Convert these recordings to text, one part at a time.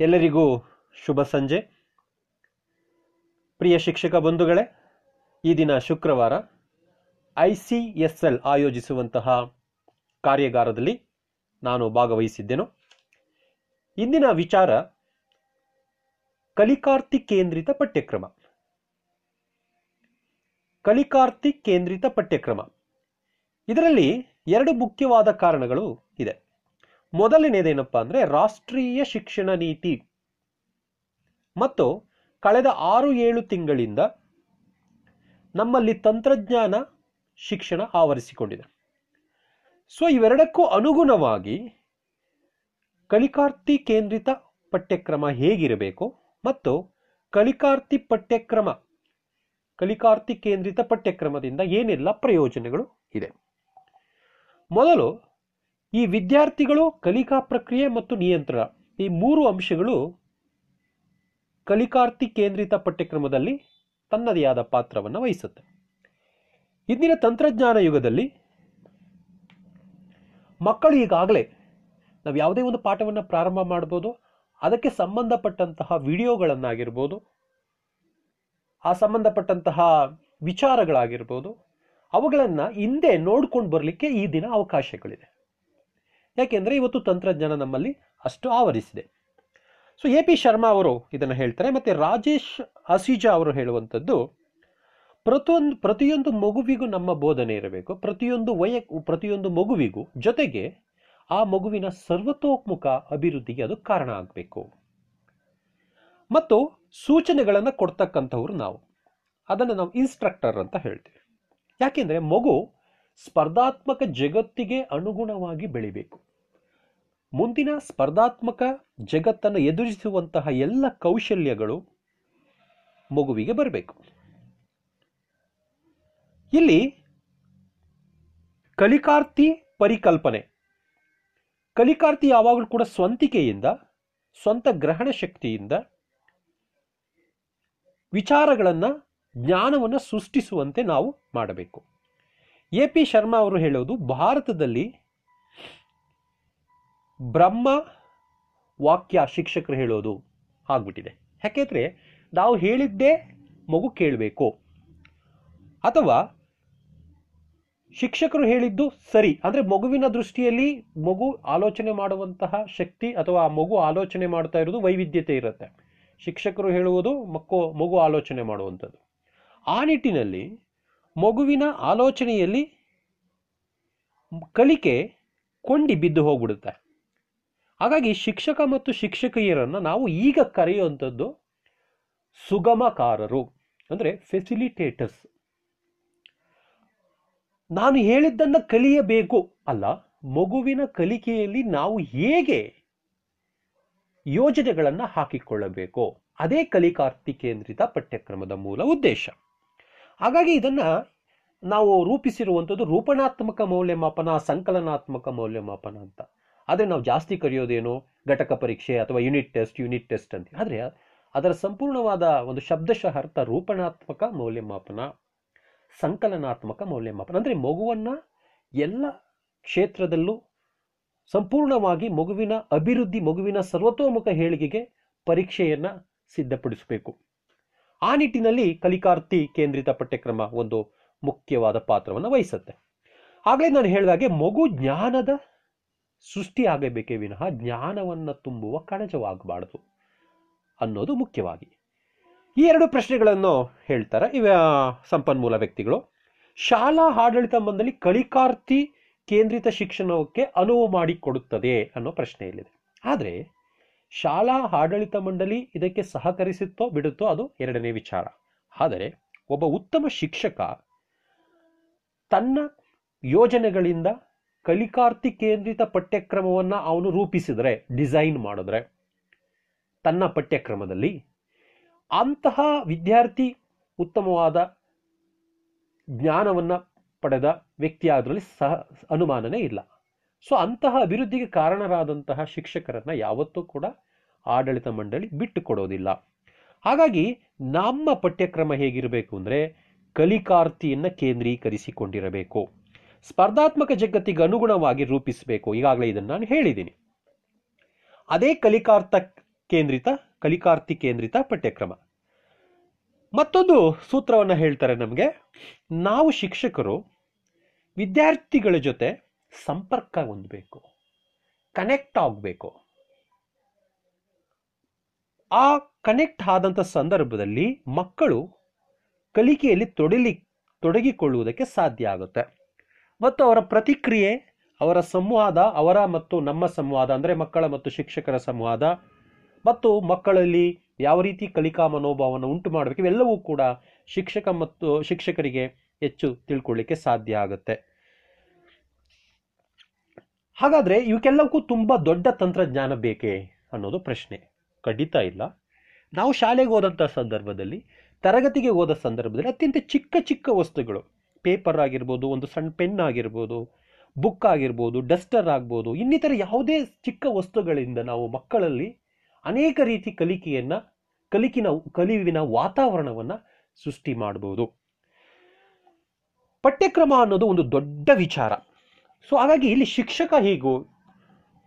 ಎಲ್ಲರಿಗೂ ಶುಭ ಸಂಜೆ. ಪ್ರಿಯ ಶಿಕ್ಷಕ ಬಂಧುಗಳೇ, ಈ ದಿನ ಶುಕ್ರವಾರ ಐ ಸಿ ಎಸ್ ಎಲ್ ಆಯೋಜಿಸುವಂತಹ ಕಾರ್ಯಾಗಾರದಲ್ಲಿ ನಾನು ಭಾಗವಹಿಸಿದ್ದೆನು. ಇಂದಿನ ವಿಚಾರ ಕಲಿಕಾರ್ತಿ ಕೇಂದ್ರಿತ ಪಠ್ಯಕ್ರಮ. ಕಲಿಕಾರ್ತಿ ಕೇಂದ್ರಿತ ಪಠ್ಯಕ್ರಮ. ಇದರಲ್ಲಿ ಎರಡು ಮುಖ್ಯವಾದ ಕಾರಣಗಳು ಮೊದಲನೇದೇನಪ್ಪ ಅಂದ್ರೆ ರಾಷ್ಟ್ರೀಯ ಶಿಕ್ಷಣ ನೀತಿ. ಮತ್ತು ಕಳೆದ ಆರು ಏಳು ತಿಂಗಳಿಂದ ನಮ್ಮಲ್ಲಿ ತಂತ್ರಜ್ಞಾನ ಶಿಕ್ಷಣ ಆವರಿಸಿಕೊಂಡಿದೆ. ಸೊ, ಇವೆರಡಕ್ಕೂ ಅನುಗುಣವಾಗಿ ಕಲಿಕಾರ್ಥಿ ಕೇಂದ್ರಿತ ಪಠ್ಯಕ್ರಮ ಹೇಗಿರಬೇಕು ಮತ್ತು ಕಲಿಕಾರ್ತಿ ಪಠ್ಯಕ್ರಮ ಕಲಿಕಾರ್ಥಿ ಕೇಂದ್ರಿತ ಪಠ್ಯಕ್ರಮದಿಂದ ಏನೆಲ್ಲ ಪ್ರಯೋಜನಗಳು ಇದೆ? ಮೊದಲು ಈ ವಿದ್ಯಾರ್ಥಿಗಳು ಕಲಿಕಾ ಪ್ರಕ್ರಿಯೆ ಮತ್ತು ನಿಯಂತ್ರಣ. ಈ ಮೂರು ಅಂಶಗಳು ಕಲಿಕಾರ್ಥಿ ಕೇಂದ್ರಿತ ಪಠ್ಯಕ್ರಮದಲ್ಲಿ ತನ್ನದೇ ಆದ ಪಾತ್ರವನ್ನು ವಹಿಸುತ್ತೆ. ಇಂದಿನ ತಂತ್ರಜ್ಞಾನ ಯುಗದಲ್ಲಿ ಮಕ್ಕಳು ಈಗಾಗಲೇ ನಾವು ಯಾವುದೇ ಒಂದು ಪಾಠವನ್ನು ಪ್ರಾರಂಭ ಮಾಡ್ಬೋದು, ಅದಕ್ಕೆ ಸಂಬಂಧಪಟ್ಟಂತಹ ವಿಡಿಯೋಗಳನ್ನಾಗಿರ್ಬೋದು, ಆ ಸಂಬಂಧಪಟ್ಟಂತಹ ವಿಚಾರಗಳಾಗಿರ್ಬೋದು, ಅವುಗಳನ್ನು ಹಿಂದೆ ನೋಡ್ಕೊಂಡು ಬರಲಿಕ್ಕೆ ಈ ದಿನ ಅವಕಾಶಗಳಿದೆ. ಯಾಕೆಂದರೆ ಇವತ್ತು ತಂತ್ರಜ್ಞಾನ ನಮ್ಮಲ್ಲಿ ಅಷ್ಟು ಆವರಿಸಿದೆ. ಸೊ ಎ ಪಿ ಶರ್ಮಾ ಅವರು ಇದನ್ನು ಹೇಳ್ತಾರೆ, ಮತ್ತು ರಾಜೇಶ್ ಅಸಿಜಾ ಅವರು ಹೇಳುವಂಥದ್ದು ಪ್ರತಿಯೊಂದು ಪ್ರತಿಯೊಂದು ಮಗುವಿಗೂ ನಮ್ಮ ಬೋಧನೆ ಇರಬೇಕು, ಪ್ರತಿಯೊಂದು ವಯ, ಪ್ರತಿಯೊಂದು ಮಗುವಿಗೂ ಜೊತೆಗೆ ಆ ಮಗುವಿನ ಸರ್ವತೋಮುಖ ಅಭಿವೃದ್ಧಿಗೆ ಅದು ಕಾರಣ ಆಗಬೇಕು. ಮತ್ತು ಸೂಚನೆಗಳನ್ನು ಕೊಡ್ತಕ್ಕಂಥವ್ರು ನಾವು. ಅದನ್ನು ನಾವು ಇನ್ಸ್ಟ್ರಕ್ಟರ್ ಅಂತ ಹೇಳ್ತೀವಿ. ಯಾಕೆಂದರೆ ಮಗು ಸ್ಪರ್ಧಾತ್ಮಕ ಜಗತ್ತಿಗೆ ಅನುಗುಣವಾಗಿ ಬೆಳಿಬೇಕು. ಮುಂದಿನ ಸ್ಪರ್ಧಾತ್ಮಕ ಜಗತ್ತನ್ನು ಎದುರಿಸುವಂತಹ ಎಲ್ಲ ಕೌಶಲ್ಯಗಳು ಮಗುವಿಗೆ ಬರಬೇಕು. ಇಲ್ಲಿ ಕಲಿಕಾರ್ತಿ ಪರಿಕಲ್ಪನೆ. ಕಲಿಕಾರ್ತಿ ಯಾವಾಗಲೂ ಕೂಡ ಸ್ವಂತಿಕೆಯಿಂದ, ಸ್ವಂತ ಗ್ರಹಣ ಶಕ್ತಿಯಿಂದ ವಿಚಾರಗಳನ್ನು, ಜ್ಞಾನವನ್ನು ಸೃಷ್ಟಿಸುವಂತೆ ನಾವು ಮಾಡಬೇಕು. ಎ ಪಿ ಶರ್ಮಾ ಅವರು ಹೇಳೋದು, ಭಾರತದಲ್ಲಿ ಬ್ರಹ್ಮ ವಾಕ್ಯ ಶಿಕ್ಷಕರು ಹೇಳೋದು ಆಗ್ಬಿಟ್ಟಿದೆ. ಯಾಕೆಂದರೆ ನಾವು ಹೇಳಿದ್ದೇ ಮಗು ಕೇಳಬೇಕು. ಅಥವಾ ಶಿಕ್ಷಕರು ಹೇಳಿದ್ದು ಸರಿ, ಅಂದರೆ ಮಗುವಿನ ದೃಷ್ಟಿಯಲ್ಲಿ ಮಗು ಆಲೋಚನೆ ಮಾಡುವಂತಹ ಶಕ್ತಿ ಅಥವಾ ಆ ಮಗು ಆಲೋಚನೆ ಮಾಡ್ತಾ ಇರೋದು ವೈವಿಧ್ಯತೆ ಇರುತ್ತೆ. ಶಿಕ್ಷಕರು ಹೇಳುವುದು ಮಕ್ಕೋ, ಮಗು ಆಲೋಚನೆ ಮಾಡುವಂಥದ್ದು. ಆ ನಿಟ್ಟಿನಲ್ಲಿ ಮಗುವಿನ ಆಲೋಚನೆಯಲ್ಲಿ ಕಲಿಕೆ ಕೊಂಡಿ ಬಿದ್ದು ಹೋಗ್ಬಿಡುತ್ತೆ. ಹಾಗಾಗಿ ಶಿಕ್ಷಕ ಮತ್ತು ಶಿಕ್ಷಕಿಯರನ್ನು ನಾವು ಈಗ ಕರೆಯುವಂಥದ್ದು ಸುಗಮಕಾರರು, ಅಂದರೆ ಫೆಸಿಲಿಟೇಟರ್ಸ್ ನಾನು ಹೇಳಿದ್ದನ್ನು ಕಲಿಯಬೇಕು ಅಲ್ಲ, ಮಗುವಿನ ಕಲಿಕೆಯಲ್ಲಿ ನಾವು ಹೇಗೆ ಯೋಜನೆಗಳನ್ನು ಹಾಕಿಕೊಳ್ಳಬೇಕು? ಅದೇ ಕಲಿಕಾರ್ತಿ ಕೇಂದ್ರಿತ ಪಠ್ಯಕ್ರಮದ ಮೂಲ ಉದ್ದೇಶ. ಹಾಗಾಗಿ ಇದನ್ನು ನಾವು ರೂಪಿಸಿರುವಂಥದ್ದು ರೂಪಣಾತ್ಮಕ ಮೌಲ್ಯಮಾಪನ, ಸಂಕಲನಾತ್ಮಕ ಮೌಲ್ಯಮಾಪನ ಅಂತ. ಆದರೆ ನಾವು ಜಾಸ್ತಿ ಕರೆಯೋದೇನು ಘಟಕ ಪರೀಕ್ಷೆ ಅಥವಾ ಯೂನಿಟ್ ಟೆಸ್ಟ್ ಯೂನಿಟ್ ಟೆಸ್ಟ್ ಅಂತ. ಆದರೆ ಅದರ ಸಂಪೂರ್ಣವಾದ ಒಂದು ಶಬ್ದಶಃ ಅರ್ಥ ರೂಪಣಾತ್ಮಕ ಮೌಲ್ಯಮಾಪನ, ಸಂಕಲನಾತ್ಮಕ ಮೌಲ್ಯಮಾಪನ. ಅಂದರೆ ಮಗುವನ್ನು ಎಲ್ಲ ಕ್ಷೇತ್ರದಲ್ಲೂ ಸಂಪೂರ್ಣವಾಗಿ ಮಗುವಿನ ಅಭಿವೃದ್ಧಿ, ಮಗುವಿನ ಸರ್ವತೋಮುಖ ಹೇಳಿಕೆಗೆ ಪರೀಕ್ಷೆಯನ್ನು ಸಿದ್ಧಪಡಿಸಬೇಕು. ಆ ನಿಟ್ಟಿನಲ್ಲಿ ಕಲಿಕಾರ್ತಿ ಕೇಂದ್ರಿತ ಪಠ್ಯಕ್ರಮ ಒಂದು ಮುಖ್ಯವಾದ ಪಾತ್ರವನ್ನು ವಹಿಸುತ್ತೆ. ಆಗಲೇ ನಾನು ಹೇಳಿದಾಗೆ ಮಗು ಜ್ಞಾನದ ಸೃಷ್ಟಿ ಆಗಬೇಕೇ ವಿನಃ ಜ್ಞಾನವನ್ನು ತುಂಬುವ ಕಣಜವಾಗಬಾರದು ಅನ್ನೋದು ಮುಖ್ಯವಾಗಿ. ಈ ಎರಡು ಪ್ರಶ್ನೆಗಳನ್ನು ಹೇಳ್ತಾರೆ ಇವ ಸಂಪನ್ಮೂಲ ವ್ಯಕ್ತಿಗಳು. ಶಾಲಾ ಆಡಳಿತ ಮಂಡಳಿ ಕಲಿಕಾರ್ತಿ ಕೇಂದ್ರಿತ ಶಿಕ್ಷಣಕ್ಕೆ ಅನುವು ಮಾಡಿಕೊಡುತ್ತದೆ ಅನ್ನೋ ಪ್ರಶ್ನೆ ಇಲ್ಲಿದೆ. ಆದರೆ ಶಾಲಾ ಆಡಳಿತ ಮಂಡಳಿ ಇದಕ್ಕೆ ಸಹಕರಿಸುತ್ತೋ ಬಿಡುತ್ತೋ ಅದು ಎರಡನೇ ವಿಚಾರ. ಆದರೆ ಒಬ್ಬ ಉತ್ತಮ ಶಿಕ್ಷಕ ತನ್ನ ಯೋಜನೆಗಳಿಂದ ಕಲಿಕಾರ್ತಿ ಕೇಂದ್ರಿತ ಪಠ್ಯಕ್ರಮವನ್ನು ಅವನು ರೂಪಿಸಿದರೆ, ಡಿಸೈನ್ ಮಾಡಿದ್ರೆ, ತನ್ನ ಪಠ್ಯಕ್ರಮದಲ್ಲಿ ಅಂತಹ ವಿದ್ಯಾರ್ಥಿ ಉತ್ತಮವಾದ ಜ್ಞಾನವನ್ನು ಪಡೆದ ವ್ಯಕ್ತಿ ಅದರಲ್ಲಿ ಸಹ ಅನುಮಾನನೇ ಇಲ್ಲ. ಸೊ ಅಂತಹ ಅಭಿವೃದ್ಧಿಗೆ ಕಾರಣರಾದಂತಹ ಶಿಕ್ಷಕರನ್ನು ಯಾವತ್ತೂ ಕೂಡ ಆಡಳಿತ ಮಂಡಳಿ ಬಿಟ್ಟು ಕೊಡೋದಿಲ್ಲ. ಹಾಗಾಗಿ ನಮ್ಮ ಪಠ್ಯಕ್ರಮ ಹೇಗಿರಬೇಕು ಅಂದರೆ ಕಲಿಕಾರ್ತಿಯನ್ನು ಕೇಂದ್ರೀಕರಿಸಿಕೊಂಡಿರಬೇಕು. ಸ್ಪರ್ಧಾತ್ಮಕ ಜಗತ್ತಿಗೆ ಅನುಗುಣವಾಗಿ ರೂಪಿಸಬೇಕು. ಈಗಾಗಲೇ ಇದನ್ನು ನಾನು ಹೇಳಿದ್ದೀನಿ. ಅದೇ ಕಲಿಕಾರ್ಥ ಕೇಂದ್ರಿತ ಕಲಿಕಾರ್ಥಿ ಕೇಂದ್ರಿತ ಪಠ್ಯಕ್ರಮ. ಮತ್ತೊಂದು ಸೂತ್ರವನ್ನು ಹೇಳ್ತಾರೆ ನಮಗೆ. ನಾವು ಶಿಕ್ಷಕರು ವಿದ್ಯಾರ್ಥಿಗಳ ಜೊತೆ ಸಂಪರ್ಕ ಹೊಂದಬೇಕು. ಕನೆಕ್ಟ್ ಆಗಬೇಕು. ಆ ಕನೆಕ್ಟ್ ಆದಂಥ ಸಂದರ್ಭದಲ್ಲಿ ಮಕ್ಕಳು ಕಲಿಕೆಯಲ್ಲಿ ತೊಡಲಿ, ತೊಡಗಿಕೊಳ್ಳುವುದಕ್ಕೆ ಸಾಧ್ಯ ಆಗುತ್ತೆ. ಮತ್ತು ಅವರ ಪ್ರತಿಕ್ರಿಯೆ, ಅವರ ಸಂವಾದ, ಅವರ ಮತ್ತು ನಮ್ಮ ಸಂವಾದ ಅಂದರೆ ಮಕ್ಕಳ ಮತ್ತು ಶಿಕ್ಷಕರ ಸಂವಾದ ಮತ್ತು ಮಕ್ಕಳಲ್ಲಿ ಯಾವ ರೀತಿ ಕಲಿಕಾ ಮನೋಭಾವವನ್ನು ಉಂಟು ಮಾಡಬೇಕು, ಇವೆಲ್ಲವೂ ಕೂಡ ಶಿಕ್ಷಕ ಮತ್ತು ಶಿಕ್ಷಕರಿಗೆ ಹೆಚ್ಚು ತಿಳ್ಕೊಳ್ಳಿಕ್ಕೆ ಸಾಧ್ಯ ಆಗುತ್ತೆ. ಹಾಗಾದರೆ ಇವಕ್ಕೆಲ್ಲವಕ್ಕೂ ತುಂಬ ದೊಡ್ಡ ತಂತ್ರಜ್ಞಾನ ಬೇಕೇ ಅನ್ನೋದು ಪ್ರಶ್ನೆ. ಖಂಡಿತ ಇಲ್ಲ. ನಾವು ಶಾಲೆಗೆ ಹೋದಂಥ ಸಂದರ್ಭದಲ್ಲಿ, ತರಗತಿಗೆ ಹೋದ ಸಂದರ್ಭದಲ್ಲಿ ಅತ್ಯಂತ ಚಿಕ್ಕ ಚಿಕ್ಕ ವಸ್ತುಗಳು. ಪೇಪರ್ ಆಗಿರ್ಬೋದು, ಒಂದು ಸಣ್ಣ ಪೆನ್ ಆಗಿರ್ಬೋದು, ಬುಕ್ ಆಗಿರ್ಬೋದು, ಡಸ್ಟರ್ ಆಗ್ಬೋದು, ಇನ್ನಿತರ ಯಾವುದೇ ಚಿಕ್ಕ ವಸ್ತುಗಳಿಂದ ನಾವು ಮಕ್ಕಳಲ್ಲಿ ಅನೇಕ ರೀತಿ ಕಲಿಕೆಯನ್ನು, ಕಲಿಕಿನ, ಕಲಿವಿನ ವಾತಾವರಣವನ್ನು ಸೃಷ್ಟಿ ಮಾಡ್ಬೋದು. ಪಠ್ಯಕ್ರಮ ಅನ್ನೋದು ಒಂದು ದೊಡ್ಡ ವಿಚಾರ. ಸೊ ಹಾಗಾಗಿ ಇಲ್ಲಿ ಶಿಕ್ಷಕ ಹೀಗೂ,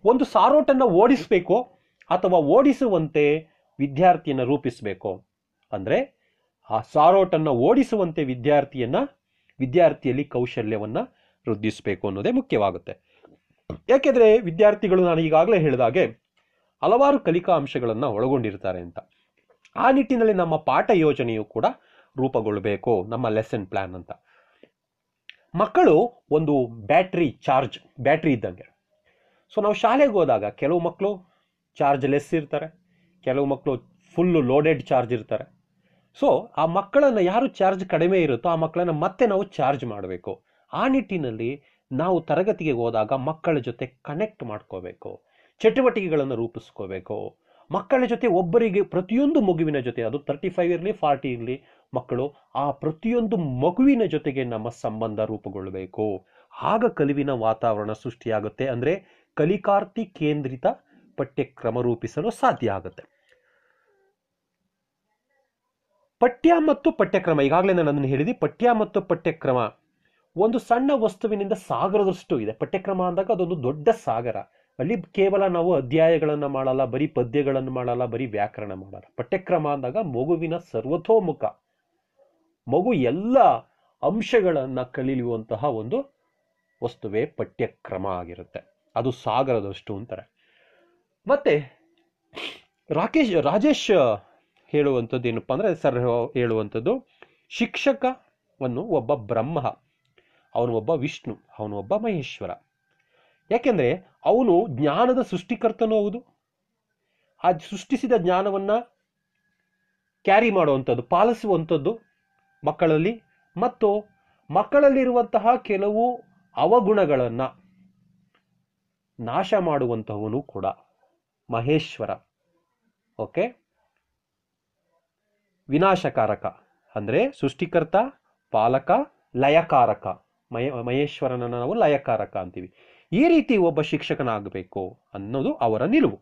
ಒಂದು ಸಾರೋಟನ್ನು ಓಡಿಸಬೇಕು ಅಥವಾ ಓಡಿಸುವಂತೆ ವಿದ್ಯಾರ್ಥಿಯನ್ನು ರೂಪಿಸಬೇಕು. ಅಂದರೆ ಆ ಸಾರೋಟನ್ನು ಓಡಿಸುವಂತೆ ವಿದ್ಯಾರ್ಥಿಯನ್ನು, ವಿದ್ಯಾರ್ಥಿಯಲ್ಲಿ ಕೌಶಲ್ಯವನ್ನು ವೃದ್ಧಿಸಬೇಕು ಅನ್ನೋದೇ ಮುಖ್ಯವಾಗುತ್ತೆ. ಯಾಕೆಂದರೆ ವಿದ್ಯಾರ್ಥಿಗಳು ನಾನು ಈಗಾಗಲೇ ಹೇಳಿದಾಗೆ ಹಲವಾರು ಕಲಿಕಾ ಅಂಶಗಳನ್ನು ಒಳಗೊಂಡಿರ್ತಾರೆ ಅಂತ. ಆ ನಿಟ್ಟಿನಲ್ಲಿ ನಮ್ಮ ಪಾಠ ಯೋಜನೆಯು ಕೂಡ ರೂಪಗೊಳ್ಳಬೇಕು ನಮ್ಮ ಲೆಸನ್ ಪ್ಲ್ಯಾನ್ ಅಂತ. ಮಕ್ಕಳು ಒಂದು ಬ್ಯಾಟ್ರಿ ಚಾರ್ಜ್, ಬ್ಯಾಟ್ರಿ ಇದ್ದಂಗೆ. ಸೊ ನಾವು ಶಾಲೆಗೆ ಹೋದಾಗ ಕೆಲವು ಮಕ್ಕಳು ಚಾರ್ಜ್ ಲೆಸ್ ಇರ್ತಾರೆ. ಕೆಲವು ಮಕ್ಕಳು ಫುಲ್ಲು ಲೋಡೆಡ್ ಚಾರ್ಜ್ ಇರ್ತಾರೆ. ಸೊ ಆ ಮಕ್ಕಳನ್ನು ಯಾರು ಚಾರ್ಜ್ ಕಡಿಮೆ ಇರುತ್ತೋ ಆ ಮಕ್ಕಳನ್ನು ಮತ್ತೆ ನಾವು ಚಾರ್ಜ್ ಮಾಡಬೇಕು. ಆ ನಿಟ್ಟಿನಲ್ಲಿ ನಾವು ತರಗತಿಗೆ ಹೋದಾಗ ಮಕ್ಕಳ ಜೊತೆ ಕನೆಕ್ಟ್ ಮಾಡ್ಕೋಬೇಕು. ಚಟುವಟಿಕೆಗಳನ್ನು ರೂಪಿಸ್ಕೋಬೇಕು. ಮಕ್ಕಳ ಜೊತೆ ಒಬ್ಬರಿಗೆ ಪ್ರತಿಯೊಂದು ಮಗುವಿನ ಜೊತೆ, ಅದು ತರ್ಟಿ ಫೈವ್ ಇರಲಿ ಫಾರ್ಟಿ ಇರಲಿ, ಮಕ್ಕಳು ಆ ಪ್ರತಿಯೊಂದು ಮಗುವಿನ ಜೊತೆಗೆ ನಮ್ಮ ಸಂಬಂಧ ರೂಪುಗೊಳ್ಳಬೇಕು ಆಗ ಕಲಿವಿನ ವಾತಾವರಣ ಸೃಷ್ಟಿಯಾಗುತ್ತೆ. ಅಂದರೆ ಕಲಿಕಾರ್ಥಿ ಕೇಂದ್ರಿತ ಪಠ್ಯಕ್ರಮ ರೂಪಿಸಲು ಸಾಧ್ಯ ಆಗುತ್ತೆ. ಪಠ್ಯ ಮತ್ತು ಪಠ್ಯಕ್ರಮ, ಈಗಾಗಲೇ ನಾನು ಅದನ್ನು ಹೇಳಿದೆ, ಪಠ್ಯ ಮತ್ತು ಪಠ್ಯಕ್ರಮ ಒಂದು ಸಣ್ಣ ವಸ್ತುವಿನಿಂದ ಸಾಗರದಷ್ಟು ಇದೆ. ಪಠ್ಯಕ್ರಮ ಅಂದಾಗ ಅದೊಂದು ದೊಡ್ಡ ಸಾಗರ. ಅಲ್ಲಿ ಕೇವಲ ನಾವು ಅಧ್ಯಾಯಗಳನ್ನು ಮಾಡಲ್ಲ, ಬರೀ ಪದ್ಯಗಳನ್ನು ಮಾಡಲ್ಲ, ಬರೀ ವ್ಯಾಕರಣ ಮಾಡಲ್ಲ. ಪಠ್ಯಕ್ರಮ ಅಂದಾಗ ಮಗುವಿನ ಸರ್ವತೋಮುಖ, ಮಗು ಎಲ್ಲ ಅಂಶಗಳನ್ನು ಕಲಿಯುವಂತಹ ಒಂದು ವಸ್ತುವೇ ಪಠ್ಯಕ್ರಮ ಆಗಿರುತ್ತೆ. ಅದು ಸಾಗರದಷ್ಟು ಅಂತಾರೆ. ಮತ್ತೆ ರಾಕೇಶ್, ರಾಜೇಶ್ ಹೇಳುವಂಥದ್ದು ಏನಪ್ಪ ಅಂದರೆ ಸರ್ ಹೇಳುವಂಥದ್ದು, ಶಿಕ್ಷಕವನ್ನು ಒಬ್ಬ ಬ್ರಹ್ಮ, ಅವನು ಒಬ್ಬ ವಿಷ್ಣು, ಅವನು ಒಬ್ಬ ಮಹೇಶ್ವರ. ಯಾಕೆಂದರೆ ಅವನು ಜ್ಞಾನದ ಸೃಷ್ಟಿಕರ್ತನೂ ಹೌದು. ಆ ಸೃಷ್ಟಿಸಿದ ಜ್ಞಾನವನ್ನು ಕ್ಯಾರಿ ಮಾಡುವಂಥದ್ದು, ಪಾಲಿಸುವಂಥದ್ದು ಮಕ್ಕಳಲ್ಲಿ. ಮತ್ತು ಮಕ್ಕಳಲ್ಲಿರುವಂತಹ ಕೆಲವು ಅವಗುಣಗಳನ್ನು ನಾಶ ಮಾಡುವಂತಹವನು ಕೂಡ. ಮಹೇಶ್ವರ. ಓಕೆ? ವಿನಾಶಕಾರಕ ಅಂದ್ರೆ ಸೃಷ್ಟಿಕರ್ತ, ಪಾಲಕ, ಲಯಕಾರಕ. ಮಯ ಮಹೇಶ್ವರನನ್ನ ನಾವು ಲಯಕಾರಕ ಅಂತೀವಿ. ಈ ರೀತಿ ಒಬ್ಬ ಶಿಕ್ಷಕನಾಗಬೇಕು ಅನ್ನೋದು ಅವರ ನಿಲುವು.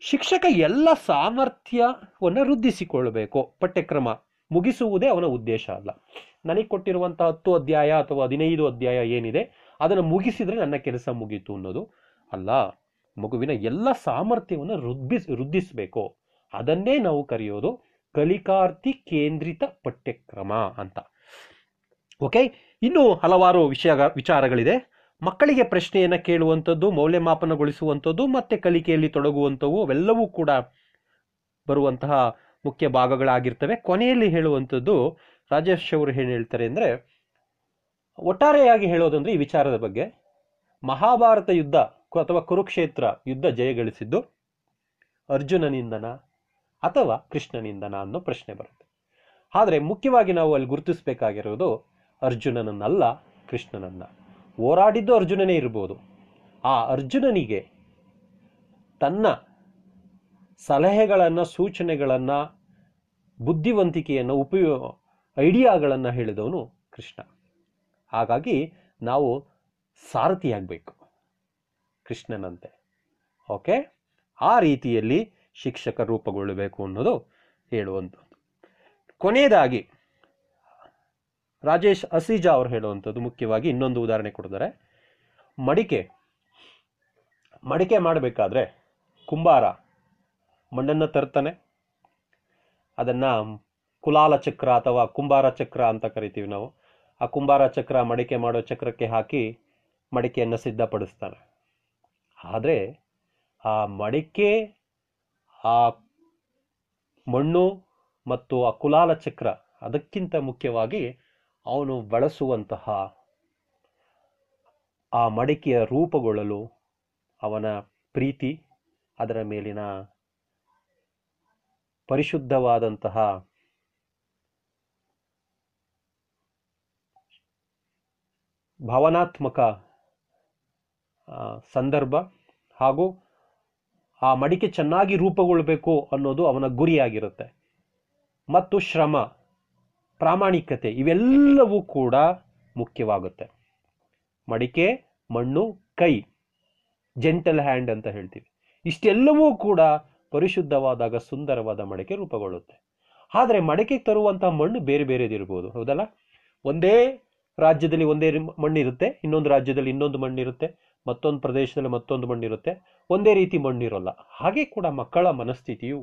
ಶಿಕ್ಷಕ ಎಲ್ಲ ಸಾಮರ್ಥ್ಯವನ್ನು ವೃದ್ಧಿಸಿಕೊಳ್ಳಬೇಕು. ಪಠ್ಯಕ್ರಮ ಮುಗಿಸುವುದೇ ಅವನ ಉದ್ದೇಶ ಅಲ್ಲ. ನನಗೆ ಕೊಟ್ಟಿರುವಂತಹ ಹತ್ತು ಅಧ್ಯಾಯ ಅಥವಾ ಹದಿನೈದು ಅಧ್ಯಾಯ ಏನಿದೆ, ಅದನ್ನು ಮುಗಿಸಿದ್ರೆ ನನ್ನ ಕೆಲಸ ಮುಗೀತು ಅನ್ನೋದು ಅಲ್ಲ. ಮಗುವಿನ ಎಲ್ಲ ಸಾಮರ್ಥ್ಯವನ್ನು ವೃದ್ಧಿಸ್, ವೃದ್ಧಿಸಬೇಕು. ಅದನ್ನೇ ನಾವು ಕರೆಯೋದು ಕಲಿಕಾರ್ಥಿ ಕೇಂದ್ರಿತ ಪಠ್ಯಕ್ರಮ ಅಂತ. ಓಕೆ? ಇನ್ನು ಹಲವಾರು ವಿಷಯ ವಿಚಾರಗಳಿದೆ. ಮಕ್ಕಳಿಗೆ ಪ್ರಶ್ನೆಯನ್ನು ಕೇಳುವಂಥದ್ದು, ಮೌಲ್ಯಮಾಪನಗೊಳಿಸುವಂಥದ್ದು, ಮತ್ತೆ ಕಲಿಕೆಯಲ್ಲಿ ತೊಡಗುವಂಥವು ಅವೆಲ್ಲವೂ ಕೂಡ ಬರುವಂತಹ ಮುಖ್ಯ ಭಾಗಗಳಾಗಿರ್ತವೆ. ಕೊನೆಯಲ್ಲಿ ಹೇಳುವಂಥದ್ದು, ರಾಜೇಶ್ ಅವರು ಏನು ಹೇಳ್ತಾರೆ ಅಂದರೆ, ಒಟ್ಟಾರೆಯಾಗಿ ಹೇಳೋದಂದ್ರೆ ಈ ವಿಚಾರದ ಬಗ್ಗೆ. ಮಹಾಭಾರತ ಯುದ್ಧ ಅಥವಾ ಕುರುಕ್ಷೇತ್ರ ಯುದ್ಧ ಜಯಗಳಿಸಿದ್ದು ಅರ್ಜುನನಿಂದನ ಅಥವಾ ಕೃಷ್ಣನಿಂದನ ಅನ್ನೋ ಪ್ರಶ್ನೆ ಬರುತ್ತೆ. ಆದರೆ ಮುಖ್ಯವಾಗಿ ನಾವು ಅಲ್ಲಿ ಗುರುತಿಸಬೇಕಾಗಿರೋದು ಅರ್ಜುನನನ್ನಲ್ಲ, ಕೃಷ್ಣನನ್ನ. ಹೋರಾಡಿದ್ದು ಅರ್ಜುನನೇ ಇರ್ಬೋದು. ಆ ಅರ್ಜುನನಿಗೆ ತನ್ನ ಸಲಹೆಗಳನ್ನು, ಸೂಚನೆಗಳನ್ನು, ಬುದ್ಧಿವಂತಿಕೆಯನ್ನು, ಉಪಯೋ, ಐಡಿಯಾಗಳನ್ನು ಹೇಳಿದವನು ಕೃಷ್ಣ. ಹಾಗಾಗಿ ನಾವು ಸಾರಥಿಯಾಗಬೇಕು. ಕೃಷ್ಣನಂತೆ. ಓಕೆ? ಆ ರೀತಿಯಲ್ಲಿ ಶಿಕ್ಷಕ ರೂಪುಗೊಳ್ಳಬೇಕು ಅನ್ನೋದು ಹೇಳುವಂಥದ್ದು. ಕೊನೆಯದಾಗಿ, ರಾಜೇಶ್ ಅಸೀಜಾ ಅವರು ಹೇಳುವಂಥದ್ದು ಮುಖ್ಯವಾಗಿ ಇನ್ನೊಂದು ಉದಾಹರಣೆ ಕೊಡ್ತಾರೆ. ಮಡಿಕೆ. ಮಡಿಕೆ ಮಾಡಬೇಕಾದ್ರೆ ಕುಂಬಾರ ಮಣ್ಣನ್ನು ತರ್ತಾನೆ. ಅದನ್ನು ಕುಲಾಲ ಚಕ್ರ ಅಥವಾ ಕುಂಬಾರ ಚಕ್ರ ಅಂತ ಕರಿತೀವಿ ನಾವು. ಆ ಕುಂಬಾರ ಚಕ್ರ ಮಡಿಕೆ ಮಾಡೋ ಚಕ್ರಕ್ಕೆ ಹಾಕಿ ಮಡಿಕೆಯನ್ನು ಸಿದ್ಧಪಡಿಸ್ತಾನೆ ಆದರೆ ಆ ಮಡಿಕೆ, ಆ ಮಣ್ಣು ಮತ್ತು ಆ ಕುಲಾಲ ಚಕ್ರ ಅದಕ್ಕಿಂತ ಮುಖ್ಯವಾಗಿ ಅವನು ಬಳಸುವಂತಹ ಆ ಮಡಿಕೆಯ ರೂಪುಗೊಳ್ಳಲು ಅವನ ಪ್ರೀತಿ, ಅದರ ಮೇಲಿನ ಪರಿಶುದ್ಧವಾದಂತಹ ಭಾವನಾತ್ಮಕ ಸಂದರ್ಭ ಹಾಗೂ ಆ ಮಡಿಕೆ ಚೆನ್ನಾಗಿ ರೂಪುಗೊಳ್ಬೇಕು ಅನ್ನೋದು ಅವನ ಗುರಿಯಾಗಿರುತ್ತೆ. ಮತ್ತು ಶ್ರಮ, ಪ್ರಾಮಾಣಿಕತೆ ಇವೆಲ್ಲವೂ ಕೂಡ ಮುಖ್ಯವಾಗುತ್ತೆ. ಮಡಿಕೆ, ಮಣ್ಣು, ಕೈ ಜೆಂಟಲ್ ಹ್ಯಾಂಡ್ ಅಂತ ಹೇಳ್ತೀವಿ. ಇಷ್ಟೆಲ್ಲವೂ ಕೂಡ ಪರಿಶುದ್ಧವಾದಾಗ ಸುಂದರವಾದ ಮಡಿಕೆ ರೂಪುಗೊಳ್ಳುತ್ತೆ. ಆದರೆ ಮಡಿಕೆಗೆ ತರುವಂತಹ ಮಣ್ಣು ಬೇರೆ ಬೇರೆದಿರ್ಬೋದು, ಹೌದಲ್ಲ? ಒಂದೇ ರಾಜ್ಯದಲ್ಲಿ ಒಂದೇ ಮಣ್ಣಿರುತ್ತೆ, ಇನ್ನೊಂದು ರಾಜ್ಯದಲ್ಲಿ ಇನ್ನೊಂದು ಮಣ್ಣಿರುತ್ತೆ. ಮತ್ತೊಂದು ಪ್ರದೇಶದಲ್ಲಿ ಮತ್ತೊಂದು ಮಣ್ಣಿರುತ್ತೆ. ಒಂದೇ ರೀತಿ ಮಣ್ಣಿರೋಲ್ಲ. ಹಾಗೆ ಕೂಡ ಮಕ್ಕಳ ಮನಸ್ಥಿತಿಯು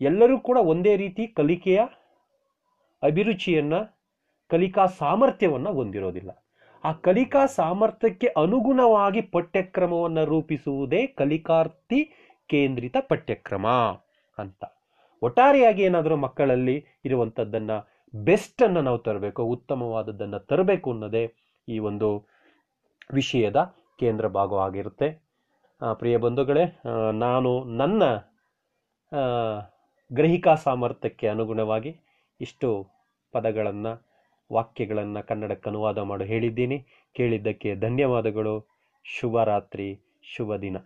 ಎಲ್ಲರೂ ಕೂಡ ಒಂದೇ ರೀತಿ ಕಲಿಕೆಯ ಅಭಿರುಚಿಯನ್ನು, ಕಲಿಕಾ ಸಾಮರ್ಥ್ಯವನ್ನು ಹೊಂದಿರೋದಿಲ್ಲ. ಆ ಕಲಿಕಾ ಸಾಮರ್ಥ್ಯಕ್ಕೆ ಅನುಗುಣವಾಗಿ ಪಠ್ಯಕ್ರಮವನ್ನು ರೂಪಿಸುವುದೇ ಕಲಿಕಾರ್ಥಿ ಕೇಂದ್ರಿತ ಪಠ್ಯಕ್ರಮ ಅಂತ. ಒಟ್ಟಾರೆಯಾಗಿ ಏನಾದರೂ ಮಕ್ಕಳಲ್ಲಿ ಇರುವಂಥದ್ದನ್ನು ಬೆಸ್ಟನ್ನು ನಾವು ತರಬೇಕು, ಉತ್ತಮವಾದದ್ದನ್ನು ತರಬೇಕು ಅನ್ನೋದೇ ಈ ಒಂದು ವಿಷಯದ ಕೇಂದ್ರ ಭಾಗವಾಗಿರುತ್ತೆ. ಪ್ರಿಯ ಬಂಧುಗಳೇ ನಾನು ನನ್ನ ಗ್ರಹಿಕಾ ಸಾಮರ್ಥ್ಯಕ್ಕೆ ಅನುಗುಣವಾಗಿ ಇಷ್ಟು ಪದಗಳನ್ನು, ವಾಕ್ಯಗಳನ್ನು ಕನ್ನಡಕ್ಕೆ ಅನುವಾದ ಮಾಡಿ ಹೇಳಿದ್ದೀನಿ. ಕೇಳಿದ್ದಕ್ಕೆ ಧನ್ಯವಾದಗಳು. ಶುಭರಾತ್ರಿ ಶುಭ ದಿನ.